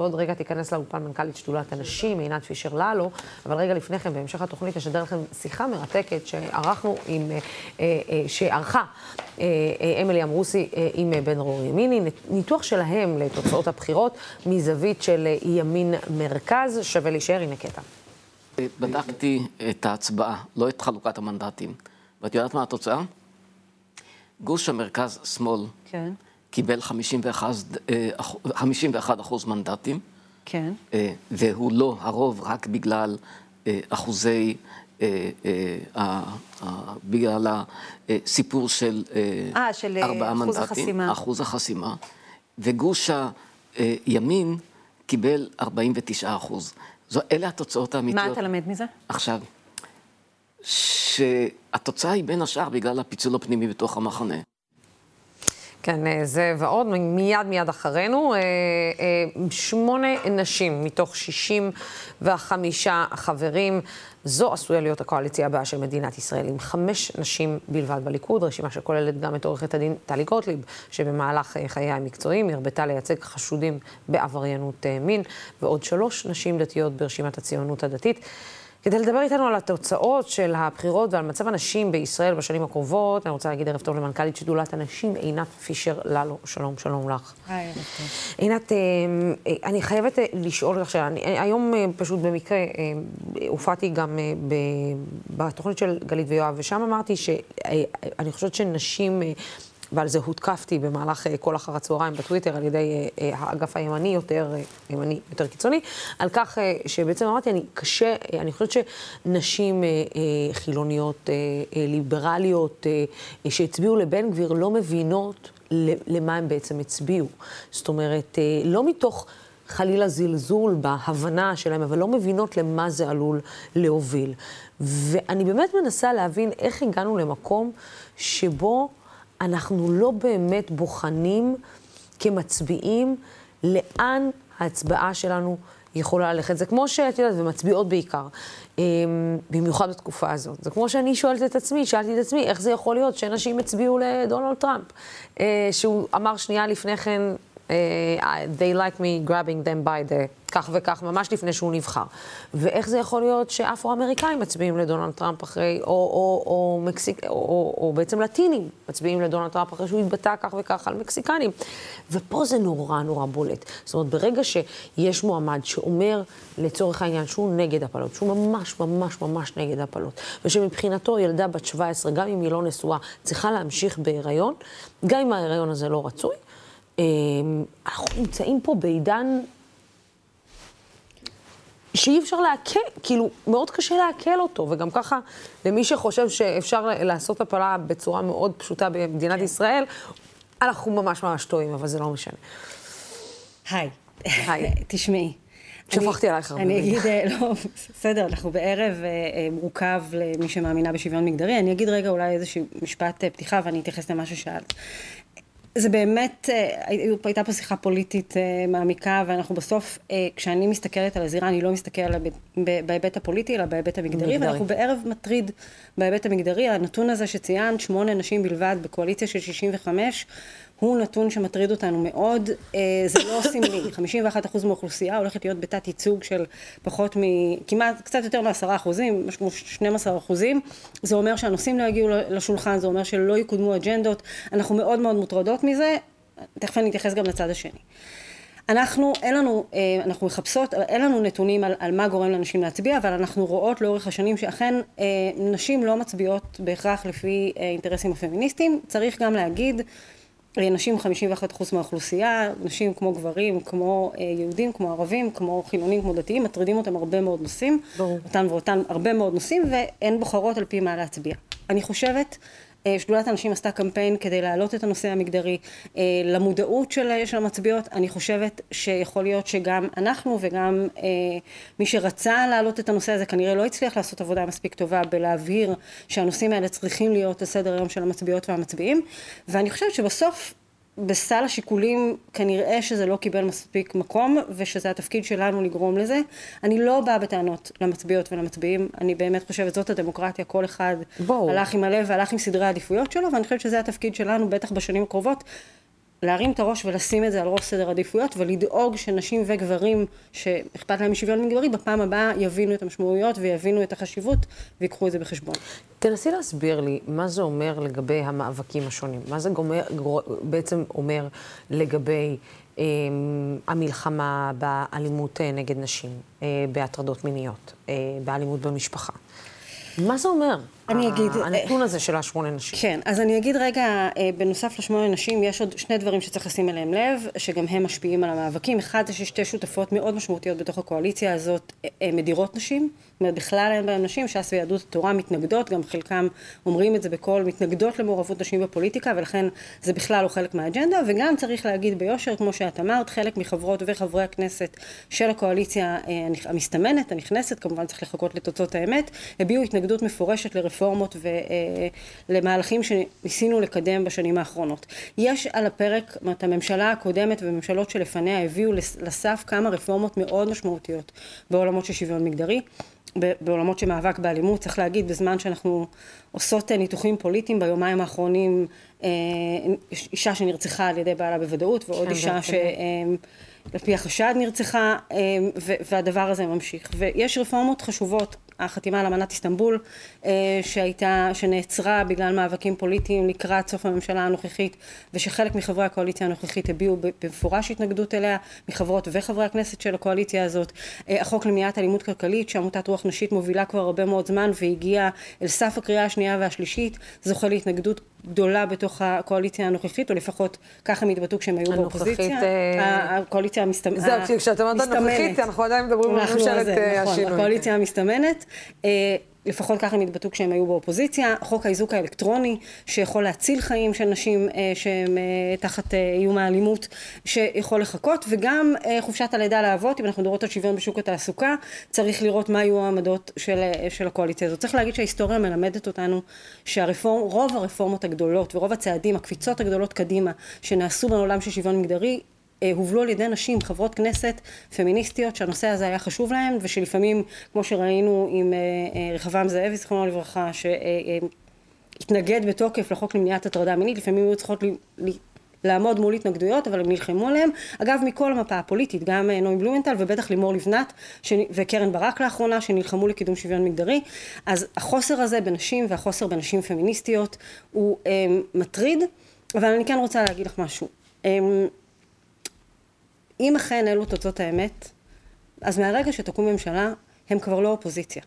ועוד רגע תיכנס לאולפן מנכ"לית שדולת הנשים, עינת פישר ללו, אבל רגע לפני כן, בהמשך התוכנית, נשדר לכם שיחה מרתקת שערכנו עם, אה, אה, שערכה אה, אמילי אמרוסי עם בן דרור ימיני, ניתוח שלהם לתוצאות הבחירות מזווית של ימין מרכז, שווה להישאר, הנה קטע. בדקתי את ההצבעה, לא את חלוקת המנדטים. ואת יודעת מה התוצאה? גוש המרכז-שמאל כן. קיבל 51, 51 אה, אחוז מנדטים. כן. אה, והוא לא הרוב רק בגלל אה, אחוזי, בגלל הסיפור של, 아, של ארבעה אחוז מנדטים. החסימה. אחוז החסימה. וגוש הימין קיבל 49 אחוז. זו, אלה התוצאות האמיתיות. מה אתה למד מזה? עכשיו, שהתוצאה היא בין השאר בגלל הפיצול הפנימי בתוך המחנה. כן, אה, זה ועוד, מיד מיד אחרינו, אה, אה, שמונה נשים מתוך 65 חברים. זו עשויה להיות הקואליציה הבאה של מדינת ישראל, עם חמש נשים בלבד בליכוד, רשימה שכוללת גם את עורכת הדין טלי גוטליב, שבמהלך חייה המקצועיים הרבתה לייצג חשודים בעבריינות מין, ועוד שלוש נשים דתיות ברשימת הציונות הדתית. כדי לדבר איתנו על התוצאות של הבחירות ועל מצב הנשים בישראל בשנים הקרובות, אני רוצה להגיד ערב טוב למנכ"לית שדולת הנשים, עינת פישר ללו. שלום, שלום לך. היי, ערב טוב. עינת, אה, אה, אני חייבת אה, לשאול אותך שאלה. היום פשוט במקרה הופעתי גם בתוכנית של גלית ויואב, ושם אמרתי שאני חושבת שנשים... ועל זה הותקפתי במהלך אה, כל אחר הצהריים בטוויטר על ידי אה, אה, האגף הימני יותר, ימני יותר קיצוני, על כך שבעצם אמרתי, אני קשה, אני חושבת שנשים חילוניות, ליברליות, שהצביעו לבן גביר, לא מבינות למה הם בעצם הצביעו. זאת אומרת, לא מתוך... חלילה זלזול בהבנה שלהם, אבל לא מבינות למה זה עלול להוביל. ואני באמת מנסה להבין איך הגענו למקום שבו אנחנו לא באמת בוחנים כמצביעים לאן ההצבעה שלנו יכולה ללכת. זה כמו שאת יודעת, ומצביעות בעיקר, אמ, במיוחד בתקופה הזאת. זה כמו שאני שואלת את עצמי, שאלתי את עצמי, איך זה יכול להיות שאנשים הצביעו לדונלד טראמפ, אה, שהוא אמר שנייה לפני כן, they like me grabbing them by the כך וכך, ממש לפני שהוא נבחר. ואיך זה יכול להיות שאפרו-אמריקאים מצביעים לדונלד טראמפ אחרי, או, או, או, מקסיק, או, או, או בעצם לטינים מצביעים לדונלד טראמפ אחרי שהוא התבטא כך וכך על מקסיקנים. ופה זה נורא נורא בולט. זאת אומרת, ברגע שיש מועמד שאומר, לצורך העניין, שהוא נגד הפלות, שהוא ממש ממש ממש נגד הפלות, ושמבחינתו ילדה בת 17, גם אם היא לא נשואה, צריכה להמשיך בהיריון, גם אם ההיריון הזה לא רצוי, אנחנו נמצאים פה בעידן שאי אפשר לעכל, כאילו, מאוד קשה לעכל אותו, וגם ככה, למי שחושב שאפשר לעשות הפלה בצורה מאוד פשוטה במדינת כן. ישראל, אנחנו ממש ממש טועים, אבל זה לא משנה. היי. היי. תשמעי. שפכתי עלייך הרבה. אני אגיד, אה, לא, בסדר, אנחנו בערב אה, אה, מורכב למי שמאמינה בשוויון מגדרי. אני אגיד רגע אולי איזשהו משפט פתיחה ואני אתייחס למה ששאלת. זה באמת, אה, הייתה פה שיחה פוליטית אה, מעמיקה, ואנחנו בסוף, אה, כשאני מסתכלת על הזירה, אני לא מסתכלת בהיבט הפוליטי, אלא בהיבט המגדרי, מגדרי. ואנחנו בערב מטריד בהיבט המגדרי. הנתון הזה שציינת, שמונה נשים בלבד בקואליציה של 65, הוא נתון שמטריד אותנו מאוד, אה, זה לא סמלי, 51% מהאוכלוסייה הולכת להיות בתת ייצוג של פחות מ... כמעט, קצת יותר מ-10 אחוזים, משהו כמו 12 אחוזים, זה אומר שהנושאים לא יגיעו לשולחן, זה אומר שלא יקודמו אג'נדות, אנחנו מאוד מאוד מוטרדות מזה, תכף אני אתייחס גם לצד השני. אנחנו, אין לנו, אה, אנחנו מחפשות, אין לנו נתונים על, על מה גורם לנשים להצביע, אבל אנחנו רואות לאורך השנים שאכן אה, נשים לא מצביעות בהכרח לפי אינטרסים הפמיניסטיים. צריך גם להגיד נשים 51% מהאוכלוסייה, נשים כמו גברים, כמו אה, יהודים, כמו ערבים, כמו חילונים, כמו דתיים, מטרידים אותם הרבה מאוד נושאים, ברור. אותן ואותן הרבה מאוד נושאים, והן בוחרות על פי מה להצביע. אני חושבת שדולת הנשים עשתה קמפיין כדי להעלות את הנושא המגדרי אה, למודעות של, של המצביעות. אני חושבת שיכול להיות שגם אנחנו וגם אה, מי שרצה להעלות את הנושא הזה כנראה לא הצליח לעשות עבודה מספיק טובה בלהבהיר שהנושאים האלה צריכים להיות על סדר היום של המצביעות והמצביעים. ואני חושבת שבסוף בסל השיקולים כנראה שזה לא קיבל מספיק מקום ושזה התפקיד שלנו לגרום לזה. אני לא באה בטענות למצביעות ולמצביעים, אני באמת חושבת זאת הדמוקרטיה, כל אחד בוא. הלך עם הלב והלך עם סדרי העדיפויות שלו ואני חושבת שזה התפקיד שלנו בטח בשנים הקרובות להרים את הראש ולשים את זה על ראש סדר עדיפויות ולדאוג שנשים וגברים שאכפת להם משוויון מגדרי בפעם הבאה יבינו את המשמעויות ויבינו את החשיבות ויקחו את זה בחשבון. תנסי להסביר לי מה זה אומר לגבי המאבקים השונים. מה זה גומר, בעצם אומר לגבי אה, המלחמה באלימות אה, נגד נשים, אה, בהטרדות מיניות, אה, באלימות במשפחה. מה זה אומר? אני אגיד... הנתון הזה של השמונה נשים. כן, אז אני אגיד רגע, אה, בנוסף לשמונה נשים, יש עוד שני דברים שצריך לשים אליהם לב, שגם הם משפיעים על המאבקים. אחד זה ששתי שותפות מאוד משמעותיות בתוך הקואליציה הזאת אה, אה, מדירות נשים. זאת אומרת, בכלל אין בהם נשים, ש"ס ויהדות התורה מתנגדות, גם חלקם אומרים את זה בקול, מתנגדות למעורבות נשים בפוליטיקה, ולכן זה בכלל לא חלק מהאג'נדה, וגם צריך להגיד ביושר, כמו שאת אמרת, חלק מחברות וחברי הכנסת של הקואליציה המסתמנת, הנכנסת, כמובן צריך לחכות לתוצאות האמת, הביעו התנגדות מפורשת לרפורמה רפורמות ולמהלכים שניסינו לקדם בשנים האחרונות. יש על הפרק, זאת אומרת הממשלה הקודמת וממשלות שלפניה הביאו לסף כמה רפורמות מאוד משמעותיות בעולמות של שוויון מגדרי. בעולמות של מאבק באלימות, צריך להגיד, בזמן שאנחנו עושות ניתוחים פוליטיים ביומיים האחרונים, אה, אישה שנרצחה על ידי בעלה בוודאות, ועוד אישה שעל פי החשד נרצחה, אה, והדבר הזה ממשיך. ויש רפורמות חשובות החתימה על אמנת איסטנבול אה, שהייתה, שנעצרה בגלל מאבקים פוליטיים לקראת סוף הממשלה הנוכחית ושחלק מחברי הקואליציה הנוכחית הביעו במפורש התנגדות אליה מחברות וחברי הכנסת של הקואליציה הזאת. אה, החוק למניעת אלימות כלכלית שעמותת רוח נשית מובילה כבר הרבה מאוד זמן והגיעה אל סף הקריאה השנייה והשלישית זוכה להתנגדות גדולה בתוך הקואליציה הנוכחית, או לפחות ככה הם התבטאו כשהם היו באופוזיציה. אה, הקואליציה המסתמנת. זהו, כשאת אומרת הנוכחית, אנחנו עדיין מדברים על ממשלת נכון, השינוי. הקואליציה המסתמנת. אה, לפחות ככה הם התבטאו כשהם היו באופוזיציה, חוק האיזוק האלקטרוני שיכול להציל חיים של נשים אה, שהן אה, תחת אה, איום האלימות שיכול לחכות וגם אה, חופשת הלידה לאבות, אם אנחנו מדברות על שוויון בשוק התעסוקה, צריך לראות מה יהיו העמדות של, אה, של הקואליציה הזאת. צריך להגיד שההיסטוריה מלמדת אותנו שרוב הרפורמות הגדולות ורוב הצעדים, הקפיצות הגדולות קדימה שנעשו בעולם של שוויון מגדרי הובלו על ידי נשים, חברות כנסת פמיניסטיות שהנושא הזה היה חשוב להן ושלפעמים כמו שראינו עם אה, אה, רחבעם זאבי זיכרונו לברכה שהתנגד בתוקף לחוק למניעת הטרדה מינית לפעמים היו צריכות לעמוד מול התנגדויות אבל הם נלחמו עליהם. אגב מכל המפה הפוליטית גם נעמי בלומנטל ובטח לימור לבנת ש... וקרן ברק לאחרונה שנלחמו לקידום שוויון מגדרי. אז החוסר הזה בנשים והחוסר בנשים פמיניסטיות הוא אה, מטריד אבל אני כן רוצה להגיד לך משהו. אה, אם אכן אלו תוצאות האמת, אז מהרגע שתקום ממשלה, הם כבר לא אופוזיציה.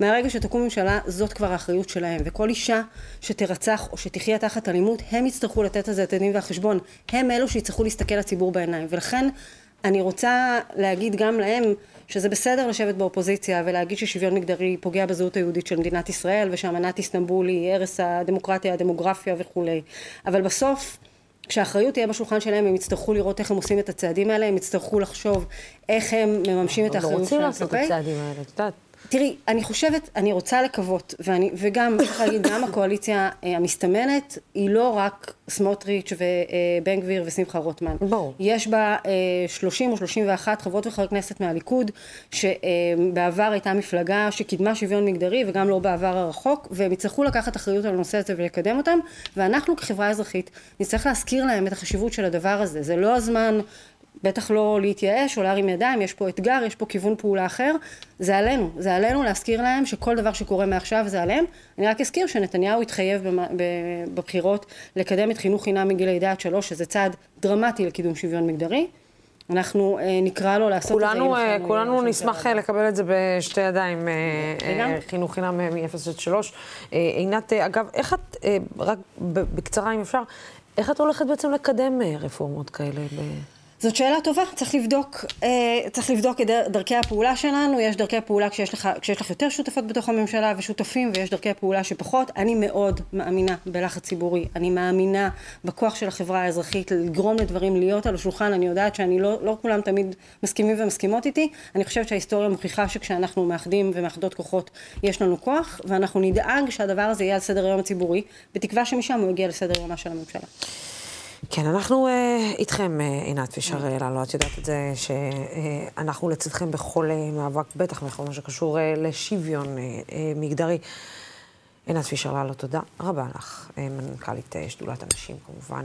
מהרגע שתקום ממשלה, זאת כבר האחריות שלהם. וכל אישה שתרצח או שתחיה תחת אלימות, הם יצטרכו לתת על זה את הדין והחשבון. הם אלו שיצטרכו להסתכל לציבור בעיניים. ולכן אני רוצה להגיד גם להם שזה בסדר לשבת באופוזיציה ולהגיד ששוויון מגדרי פוגע בזהות היהודית של מדינת ישראל ושאמנת איסטנבול היא הרס הדמוקרטיה, הדמוגרפיה וכולי. אבל בסוף כשהאחריות תהיה בשולחן שלהם, הם יצטרכו לראות איך הם עושים את הצעדים האלה, הם יצטרכו לחשוב איך הם מממשים את האחריות שלהם. לא רוצים לעשות את הצעדים האלה, את יודעת. תראי, אני חושבת, אני רוצה לקוות, ואני, וגם, צריך להגיד, גם הקואליציה אה, המסתמנת, היא לא רק סמוטריץ' ובן גביר ושמחה רוטמן. ברור. יש בה 30 אה, או 31 חברות וחברי כנסת מהליכוד, שבעבר הייתה מפלגה שקידמה שוויון מגדרי, וגם לא בעבר הרחוק, והם יצטרכו לקחת אחריות על הנושא הזה ולקדם אותם, ואנחנו כחברה אזרחית נצטרך להזכיר להם את החשיבות של הדבר הזה. זה לא הזמן בטח לא להתייאש או להרים ידיים, יש פה אתגר, יש פה כיוון פעולה אחר, זה עלינו, זה עלינו להזכיר להם שכל דבר שקורה מעכשיו זה עליהם. אני רק אזכיר שנתניהו התחייב בבחירות לקדם את חינוך חינם מגיל לידה עד שלוש, שזה צעד דרמטי לקידום שוויון מגדרי. אנחנו אה, נקרא לו לעשות כולנו, את זה. אה, כולנו נשמח אה, לקבל את זה בשתי ידיים, אה, חינוך חינם מ-0 עד 3. עינת, אגב, איך את, רק בקצרה אם אפשר, איך את הולכת בעצם לקדם רפורמות כאלה? ב... זאת שאלה טובה, צריך לבדוק, אה, צריך לבדוק את דרכי הפעולה שלנו, יש דרכי פעולה כשיש לך, כשיש לך יותר שותפות בתוך הממשלה ושותפים ויש דרכי פעולה שפחות. אני מאוד מאמינה בלחץ ציבורי, אני מאמינה בכוח של החברה האזרחית לגרום לדברים להיות על השולחן, אני יודעת שאני לא, לא כולם תמיד מסכימים ומסכימות איתי, אני חושבת שההיסטוריה מוכיחה שכשאנחנו מאחדים ומאחדות כוחות יש לנו כוח ואנחנו נדאג שהדבר הזה יהיה על סדר היום הציבורי, בתקווה שמשם הוא יגיע לסדר יומה של הממשלה. כן, אנחנו uh, איתכם, uh, עינת פישר אה, ללו, את יודעת את זה, שאנחנו לצדכם בכל uh, מאבק, בטח בכל מה שקשור uh, לשוויון uh, uh, מגדרי. עינת פישר ללו, תודה רבה לך, uh, מנכ"לית שדולת הנשים כמובן.